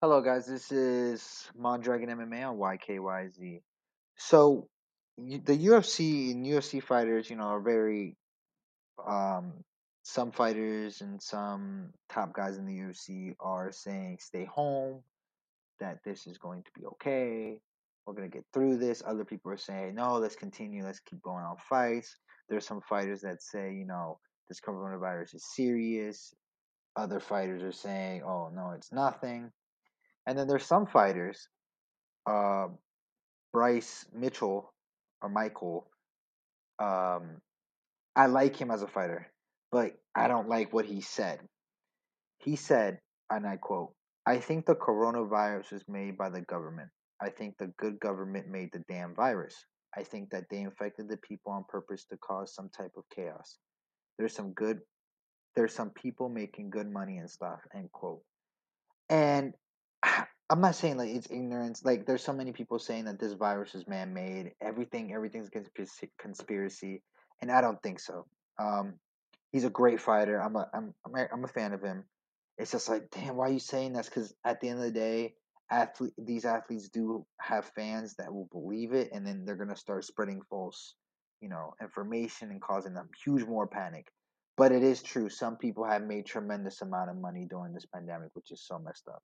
Hello, guys. This is Mondragon MMA on YKYZ. So, the UFC and UFC fighters, you know, are very. Um, some fighters and some top guys in the UFC are saying stay home, that this is going to be okay. We're going to get through this. Other people are saying, no, let's continue. Let's keep going on fights. There's some fighters that say, you know, this coronavirus is serious. Other fighters are saying, oh, no, it's nothing. And then there's some fighters, uh, Bryce Mitchell or Michael. Um, I like him as a fighter, but I don't like what he said. He said, and I quote, I think the coronavirus was made by the government. I think the good government made the damn virus. I think that they infected the people on purpose to cause some type of chaos. There's some good, there's some people making good money and stuff, end quote. And I'm not saying like it's ignorance. Like there's so many people saying that this virus is man-made. Everything, everything's conspiracy, and I don't think so. Um, he's a great fighter. I'm a, I'm, I'm a, fan of him. It's just like, damn, why are you saying this? Because at the end of the day, athlete, these athletes do have fans that will believe it, and then they're gonna start spreading false, you know, information and causing them huge more panic. But it is true. Some people have made tremendous amount of money during this pandemic, which is so messed up.